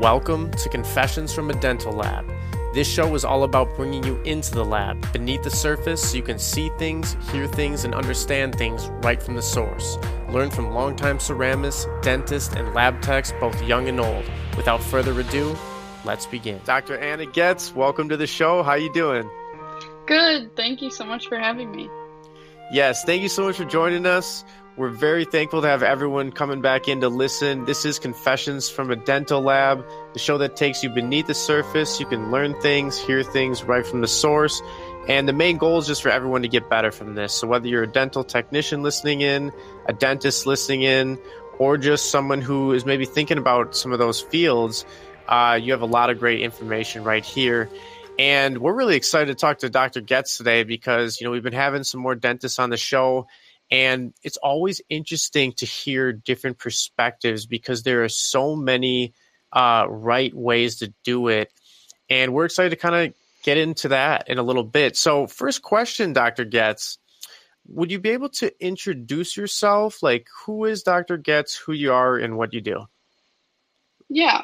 Welcome to Confessions from a Dental Lab. This show is all about bringing you into the lab, beneath the surface, so you can see things, hear things, and understand things right from the source. Learn from longtime ceramists, dentists, and lab techs, both young and old. Without further ado, let's begin. Dr. Anna Goetz, welcome to the show. How are you doing? Good. Thank you so much for having me. Yes, thank you so much for joining us. We're very thankful to have everyone coming back in to listen. This is Confessions from a Dental Lab, the show that takes you beneath the surface. You can learn things, hear things right from the source. And the main goal is just for everyone to get better from this. So, whether you're a dental technician listening in, a dentist listening in, or just someone who is maybe thinking about some of those fields, uh, you have a lot of great information right here. And we're really excited to talk to Dr. Goetz today because, you know, we've been having some more dentists on the show and it's always interesting to hear different perspectives because there are so many uh, right ways to do it. And we're excited to kind of get into that in a little bit. So, first question, Dr. Goetz, would you be able to introduce yourself? Like, who is Dr. Goetz, who you are, and what you do? Yeah.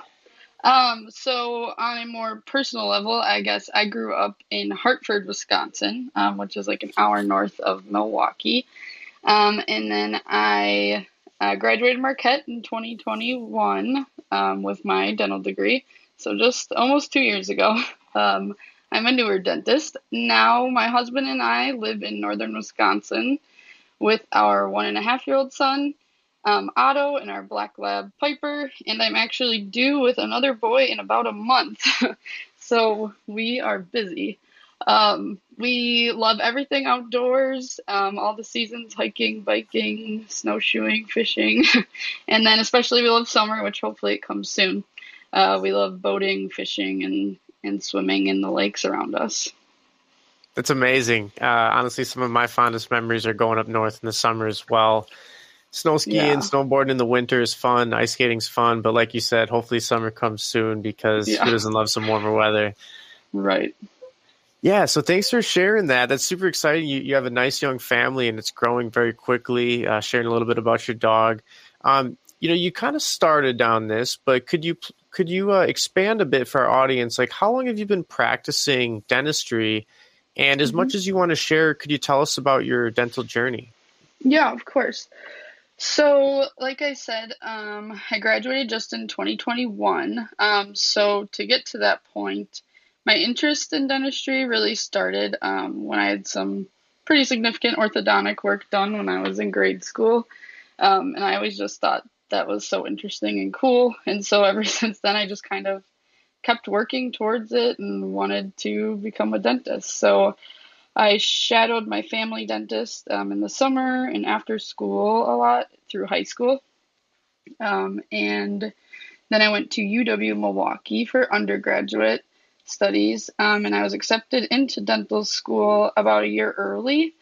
Um, so, on a more personal level, I guess I grew up in Hartford, Wisconsin, um, which is like an hour north of Milwaukee. Um, and then I uh, graduated Marquette in 2021 um, with my dental degree. So just almost two years ago. Um, I'm a newer dentist. Now my husband and I live in northern Wisconsin with our one and a half year old son, um, Otto, and our black lab Piper. And I'm actually due with another boy in about a month. so we are busy. Um, we love everything outdoors, um, all the seasons hiking, biking, snowshoeing, fishing. and then, especially, we love summer, which hopefully it comes soon. Uh, we love boating, fishing, and, and swimming in the lakes around us. That's amazing. Uh, honestly, some of my fondest memories are going up north in the summer as well. Snow skiing, yeah. snowboarding in the winter is fun. Ice skating's fun, but like you said, hopefully summer comes soon because yeah. who doesn't love some warmer weather? Right. Yeah, so thanks for sharing that. That's super exciting. You, you have a nice young family and it's growing very quickly. Uh, sharing a little bit about your dog. Um, you know, you kind of started down this, but could you could you uh, expand a bit for our audience? Like, how long have you been practicing dentistry? And as mm-hmm. much as you want to share, could you tell us about your dental journey? Yeah, of course. So, like I said, um, I graduated just in 2021. Um, so, to get to that point, my interest in dentistry really started um, when I had some pretty significant orthodontic work done when I was in grade school. Um, and I always just thought that was so interesting and cool. And so ever since then, I just kind of kept working towards it and wanted to become a dentist. So I shadowed my family dentist um, in the summer and after school a lot through high school. Um, and then I went to UW Milwaukee for undergraduate studies, um, and I was accepted into dental school about a year early.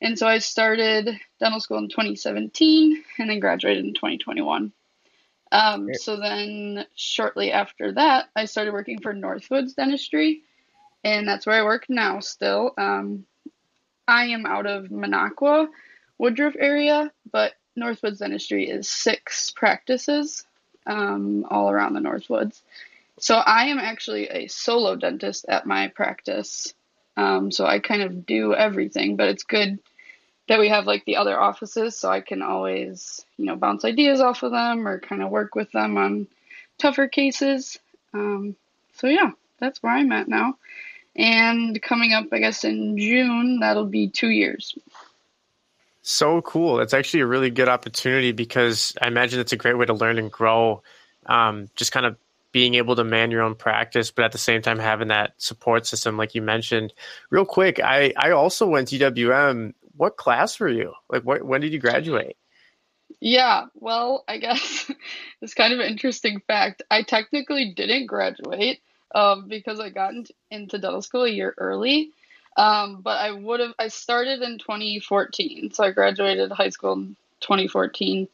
And so I started dental school in 2017 and then graduated in 2021. Um, so then, shortly after that, I started working for Northwoods Dentistry, and that's where I work now still. Um, I am out of Minocqua, Woodruff area, but Northwoods Dentistry is six practices um, all around the Northwoods. So I am actually a solo dentist at my practice. Um, so I kind of do everything, but it's good that we have like the other offices so I can always, you know, bounce ideas off of them or kind of work with them on tougher cases. Um, so yeah, that's where I'm at now. And coming up, I guess in June, that'll be two years. So cool. It's actually a really good opportunity because I imagine it's a great way to learn and grow. Um, just kind of being able to man your own practice, but at the same time having that support system, like you mentioned. Real quick, I I also went to UWM. What class were you? Like, what when did you graduate? Yeah, well, I guess it's kind of an interesting fact. I technically didn't graduate um, because I got into dental school a year early. Um, but I would have. I started in 2014, so I graduated high school in 2014,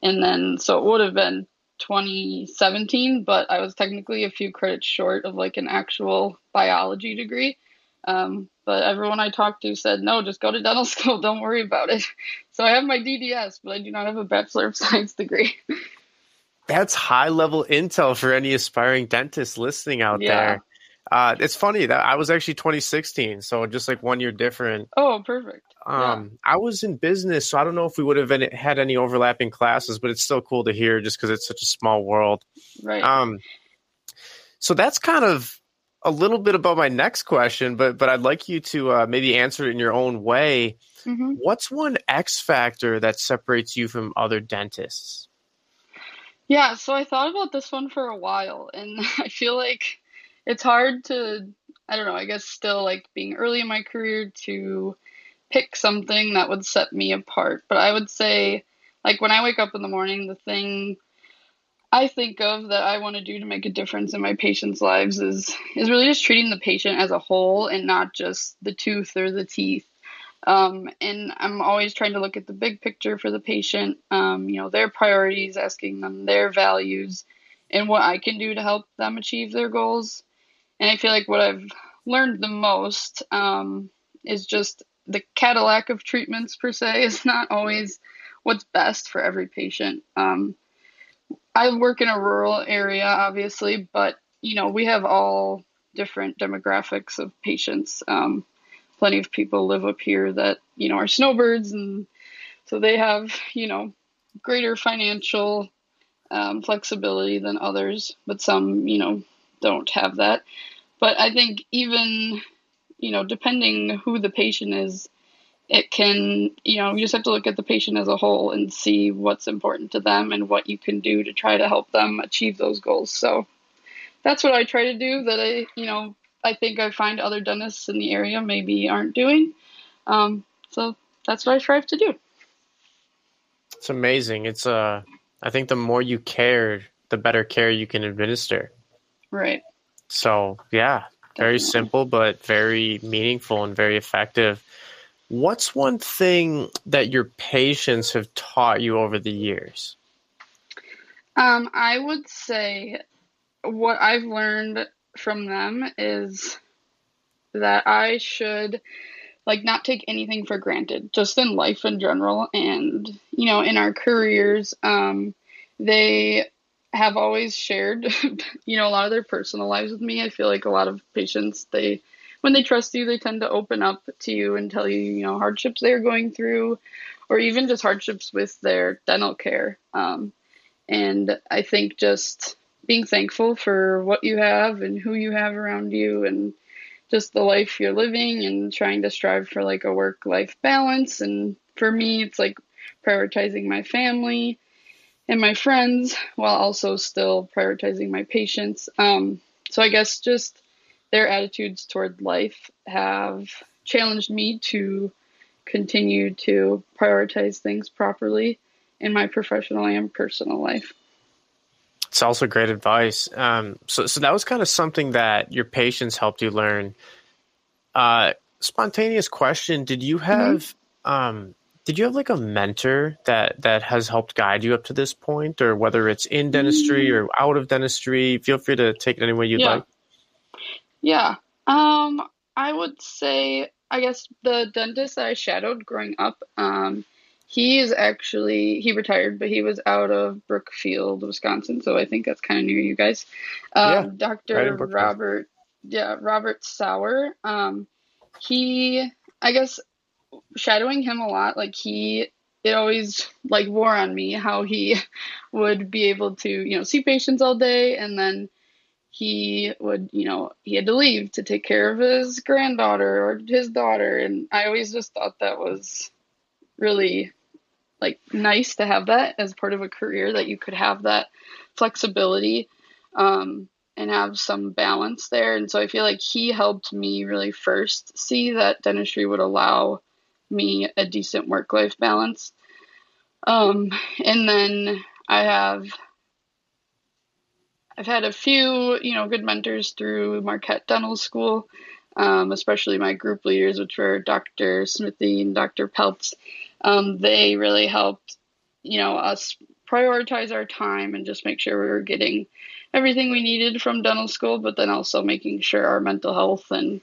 and then so it would have been 2017, but I was technically a few credits short of like an actual biology degree. Um, but everyone I talked to said, no, just go to dental school. Don't worry about it. So I have my DDS, but I do not have a Bachelor of Science degree. that's high level intel for any aspiring dentist listening out yeah. there. Uh, it's funny that I was actually 2016, so just like one year different. Oh, perfect. Um, yeah. I was in business, so I don't know if we would have been, had any overlapping classes, but it's still cool to hear just because it's such a small world. Right. Um, so that's kind of a little bit about my next question, but but I'd like you to uh, maybe answer it in your own way. Mm-hmm. What's one X factor that separates you from other dentists? Yeah, so I thought about this one for a while, and I feel like it's hard to, I don't know, I guess still like being early in my career to pick something that would set me apart. But I would say, like, when I wake up in the morning, the thing I think of that I want to do to make a difference in my patients' lives is is really just treating the patient as a whole and not just the tooth or the teeth. Um, and I'm always trying to look at the big picture for the patient, um, you know, their priorities, asking them their values, and what I can do to help them achieve their goals. And I feel like what I've learned the most um, is just the Cadillac of treatments per se is not always what's best for every patient. Um, I work in a rural area, obviously, but you know we have all different demographics of patients. Um, plenty of people live up here that you know are snowbirds, and so they have you know greater financial um, flexibility than others, but some you know don't have that. But I think even you know depending who the patient is, it can, you know, you just have to look at the patient as a whole and see what's important to them and what you can do to try to help them achieve those goals. So that's what I try to do that I, you know, I think I find other dentists in the area maybe aren't doing. Um, so that's what I strive to do. It's amazing. It's uh I think the more you care, the better care you can administer. Right. So yeah, very Definitely. simple but very meaningful and very effective. What's one thing that your patients have taught you over the years? Um, I would say what I've learned from them is that I should like not take anything for granted just in life in general and you know in our careers um, they have always shared you know a lot of their personal lives with me i feel like a lot of patients they when they trust you, they tend to open up to you and tell you, you know, hardships they're going through, or even just hardships with their dental care. Um, and I think just being thankful for what you have and who you have around you and just the life you're living and trying to strive for like a work life balance. And for me, it's like prioritizing my family and my friends while also still prioritizing my patients. Um, so I guess just their attitudes toward life have challenged me to continue to prioritize things properly in my professional and personal life. It's also great advice. Um, so, so that was kind of something that your patients helped you learn. Uh, spontaneous question: Did you have mm-hmm. um, did you have like a mentor that that has helped guide you up to this point, or whether it's in dentistry mm-hmm. or out of dentistry? Feel free to take it any way you'd yeah. like. Yeah. Um, I would say, I guess the dentist that I shadowed growing up, um, he is actually he retired, but he was out of Brookfield, Wisconsin. So I think that's kind of near you guys. Um, yeah, Dr. Right Robert, yeah, Robert Sauer. Um, he, I guess, shadowing him a lot. Like he, it always like wore on me how he would be able to, you know, see patients all day and then he would, you know, he had to leave to take care of his granddaughter or his daughter. And I always just thought that was really like nice to have that as part of a career that you could have that flexibility um, and have some balance there. And so I feel like he helped me really first see that dentistry would allow me a decent work life balance. Um, and then I have I've had a few, you know, good mentors through Marquette Dental School, um, especially my group leaders, which were Dr. Smithy and Dr. Peltz. Um, they really helped, you know, us prioritize our time and just make sure we were getting everything we needed from dental school, but then also making sure our mental health and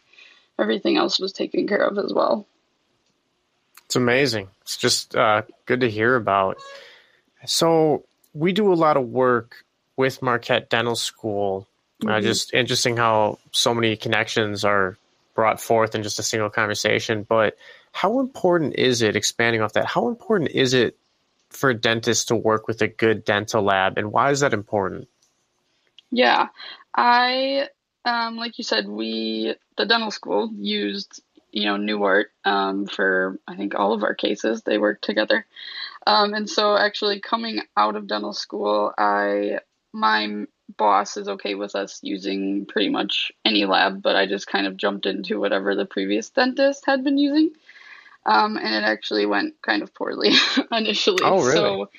everything else was taken care of as well. It's amazing. It's just uh, good to hear about. So, we do a lot of work with Marquette Dental School. Uh, mm-hmm. Uh, just interesting how so many connections are brought forth in just a single conversation. But how important is it, expanding off that, how important is it for dentists to work with a good dental lab, and why is that important? Yeah, I, um, like you said, we, the dental school, used, you know, Nuart um, for, I think, all of our cases. They worked together. Um, and so actually coming out of dental school, I, my boss is okay with us using pretty much any lab, but I just kind of jumped into whatever the previous dentist had been using. Um, and it actually went kind of poorly initially. Oh, really? So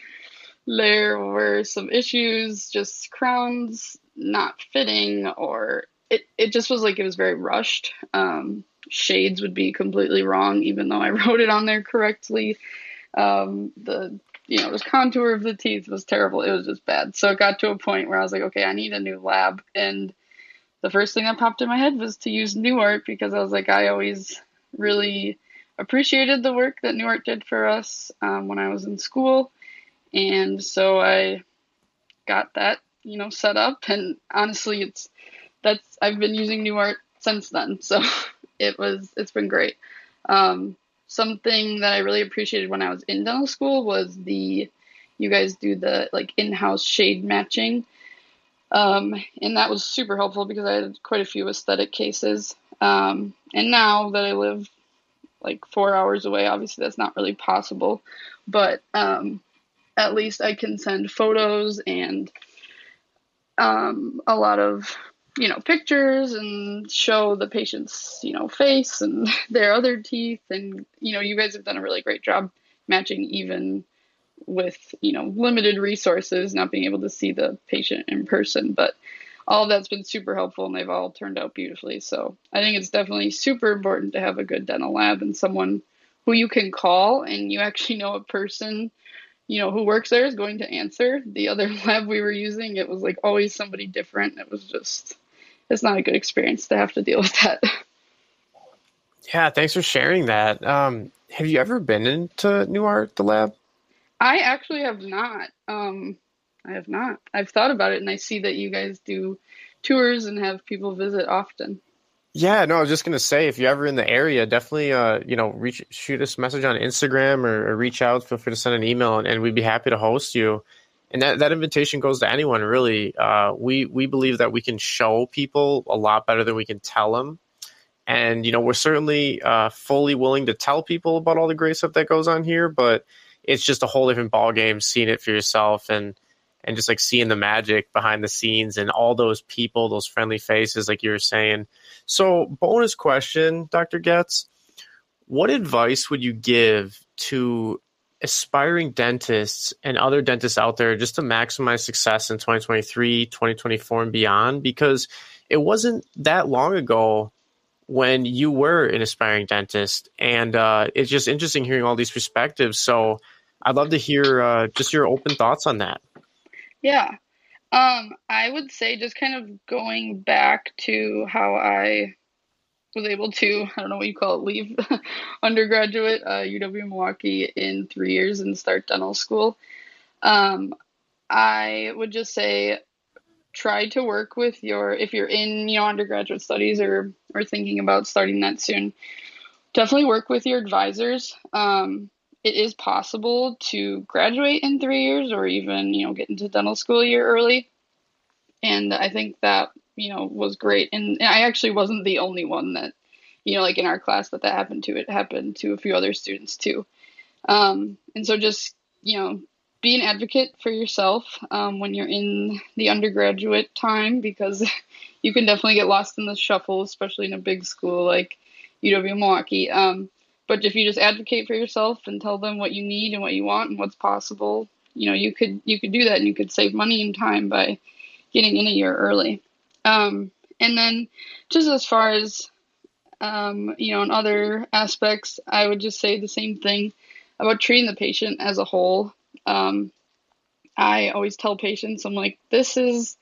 there were some issues, just crowns not fitting, or it, it just was like it was very rushed. Um, shades would be completely wrong, even though I wrote it on there correctly. Um, the you know, the contour of the teeth was terrible. It was just bad. So it got to a point where I was like, okay, I need a new lab. And the first thing that popped in my head was to use Nuart because I was like, I always really appreciated the work that Nuart did for us um, when I was in school. And so I got that, you know, set up. And honestly, it's that's I've been using Nuart since then. So it was it's been great. Um, something that I really appreciated when I was in dental school was the you guys do the like in-house shade matching. Um, and that was super helpful because I had quite a few aesthetic cases. Um, and now that I live like four hours away, obviously that's not really possible, but um, at least I can send photos and um, a lot of you know pictures and show the patient's you know face and their other teeth. And you know you guys have done a really great job matching even with you know limited resources not being able to see the patient in person. But all that's been super helpful and they've all turned out beautifully. So i think it's definitely super important to have a good dental lab and someone who you can call and you actually know a person you know who works there is going to answer. The other lab we were using it was like always somebody different. It was just it's not a good experience to have to deal with that. Yeah, thanks for sharing that. Um, have you ever been into NuArt, the lab? I actually have not. Um, I have not. I've thought about it, and I see that you guys do tours and have people visit often. Yeah, no, I was just gonna say if you're ever in the area, definitely uh, you know, reach shoot us a message on Instagram or, or reach out. Feel free to send an email, and, and, we'd be happy to host you and that, that invitation goes to anyone really. Uh, we we believe that we can show people a lot better than we can tell them, and you know we're certainly uh, fully willing to tell people about all the great stuff that goes on here, but it's just a whole different ball game seeing it for yourself and and just like seeing the magic behind the scenes and all those people, those friendly faces, like you were saying. So, bonus question, Dr. Goetz, what advice would you give to aspiring dentists and other dentists out there just to maximize success in 2023, 2024, and beyond? Because it wasn't that long ago when you were an aspiring dentist, and uh, it's just interesting hearing all these perspectives. So I'd love to hear uh, just your open thoughts on that. Yeah. Um, I would say just kind of going back to how I was able to I don't know what you call it leave undergraduate uh, UW Milwaukee in three years and start dental school. Um, I would just say try to work with your if you're in you know undergraduate studies or or thinking about starting that soon. Definitely work with your advisors. Um, it is possible to graduate in three years or even you know get into dental school a year early and i think that you know was great. And, and, i actually wasn't the only one that you know like in our class that that happened to it happened to a few other students too. Um, and so just you know be an advocate for yourself um, when you're in the undergraduate time because you can definitely get lost in the shuffle especially in a big school like uw milwaukee. Um, but if you just advocate for yourself and tell them what you need and what you want and what's possible you know you could you could do that and you could save money and time by getting in a year early um, and then just as far as, um, you know, in other aspects, I would just say the same thing about treating the patient as a whole. Um, I always tell patients, I'm like, this is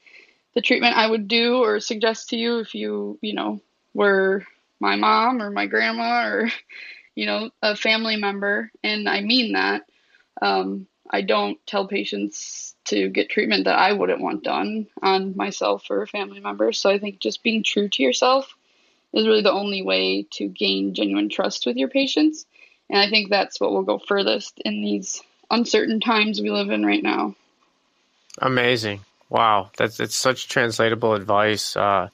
the treatment I would do or suggest to you if you, you know, were my mom or my grandma or, you know, a family member. And I mean that. Um, I don't tell patients to get treatment that I wouldn't want done on myself or family member. So I think just being true to yourself is really the only way to gain genuine trust with your patients. And I think that's what will go furthest in these uncertain times we live in right now. Amazing. Wow. That's it's such translatable advice, uh,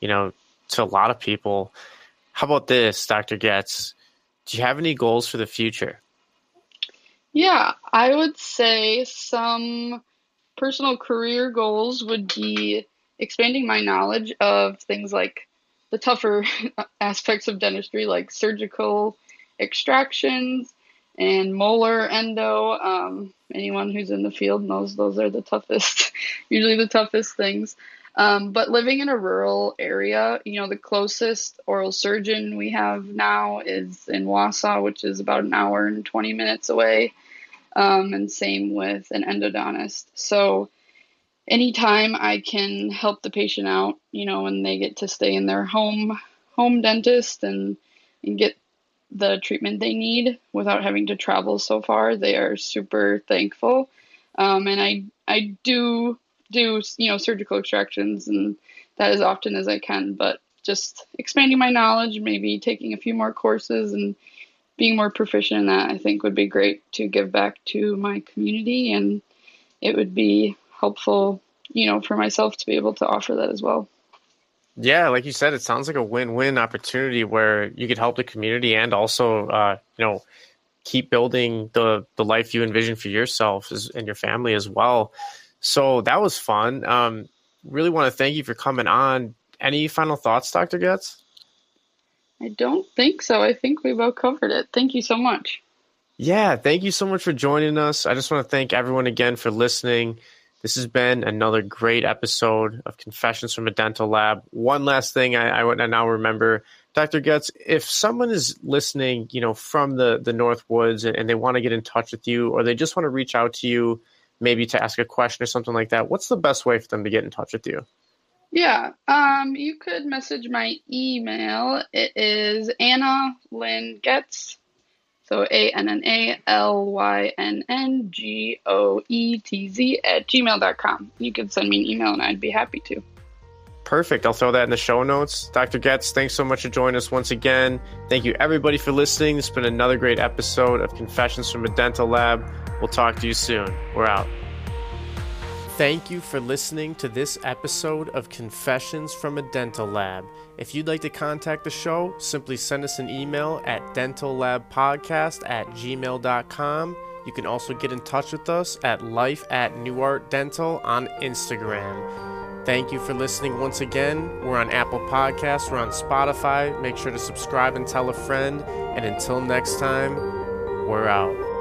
you know, to a lot of people. How about this, Dr. Goetz? Do you have any goals for the future? Yeah, I would say some personal career goals would be expanding my knowledge of things like the tougher aspects of dentistry, like surgical extractions and molar endo. Um, anyone who's in the field knows those are the toughest, usually the toughest things. Um, but living in a rural area, you know, the closest oral surgeon we have now is in Wausau, which is about an hour and 20 minutes away. Um, and same with an endodontist. So anytime I can help the patient out, you know, and they get to stay in their home home dentist and and get the treatment they need without having to travel so far, they are super thankful. Um, and I I do do you know surgical extractions and that as often as I can, but just expanding my knowledge, maybe taking a few more courses and being more proficient in that, I think would be great to give back to my community, and it would be helpful, you know, for myself to be able to offer that as well. Yeah, like you said, it sounds like a win-win opportunity where you could help the community and also, uh, you know, keep building the the life you envision for yourself and your family as well. So that was fun. Um, really want to thank you for coming on. Any final thoughts, Dr. Goetz? I don't think so. I think we've all covered it. Thank you so much. Yeah, thank you so much for joining us. I just want to thank everyone again for listening. This has been another great episode of Confessions from a Dental Lab. One last thing I, I now remember, Dr. Goetz, if someone is listening, you know, from the, the North Woods and, and they want to get in touch with you or they just want to reach out to you maybe to ask a question or something like that, what's the best way for them to get in touch with you? Yeah, um, you could message my email. It is Anna Lynn Goetz, so A N N A L Y N N G O E T Z at gmail.com. You can send me an email and I'd be happy to. Perfect. I'll throw that in the show notes. Dr. Goetz, thanks so much for joining us once again. Thank you, everybody, for listening. It's been another great episode of Confessions from a Dental Lab. We'll talk to you soon. We're out. Thank you for listening to this episode of Confessions from a Dental Lab. If you'd like to contact the show, simply send us an email at dentallabpodcast at gmail.com. You can also get in touch with us at life at Nuart Dental on Instagram. Thank you for listening once again. We're on Apple Podcasts, we're on Spotify. Make sure to subscribe and tell a friend. And until next time, we're out.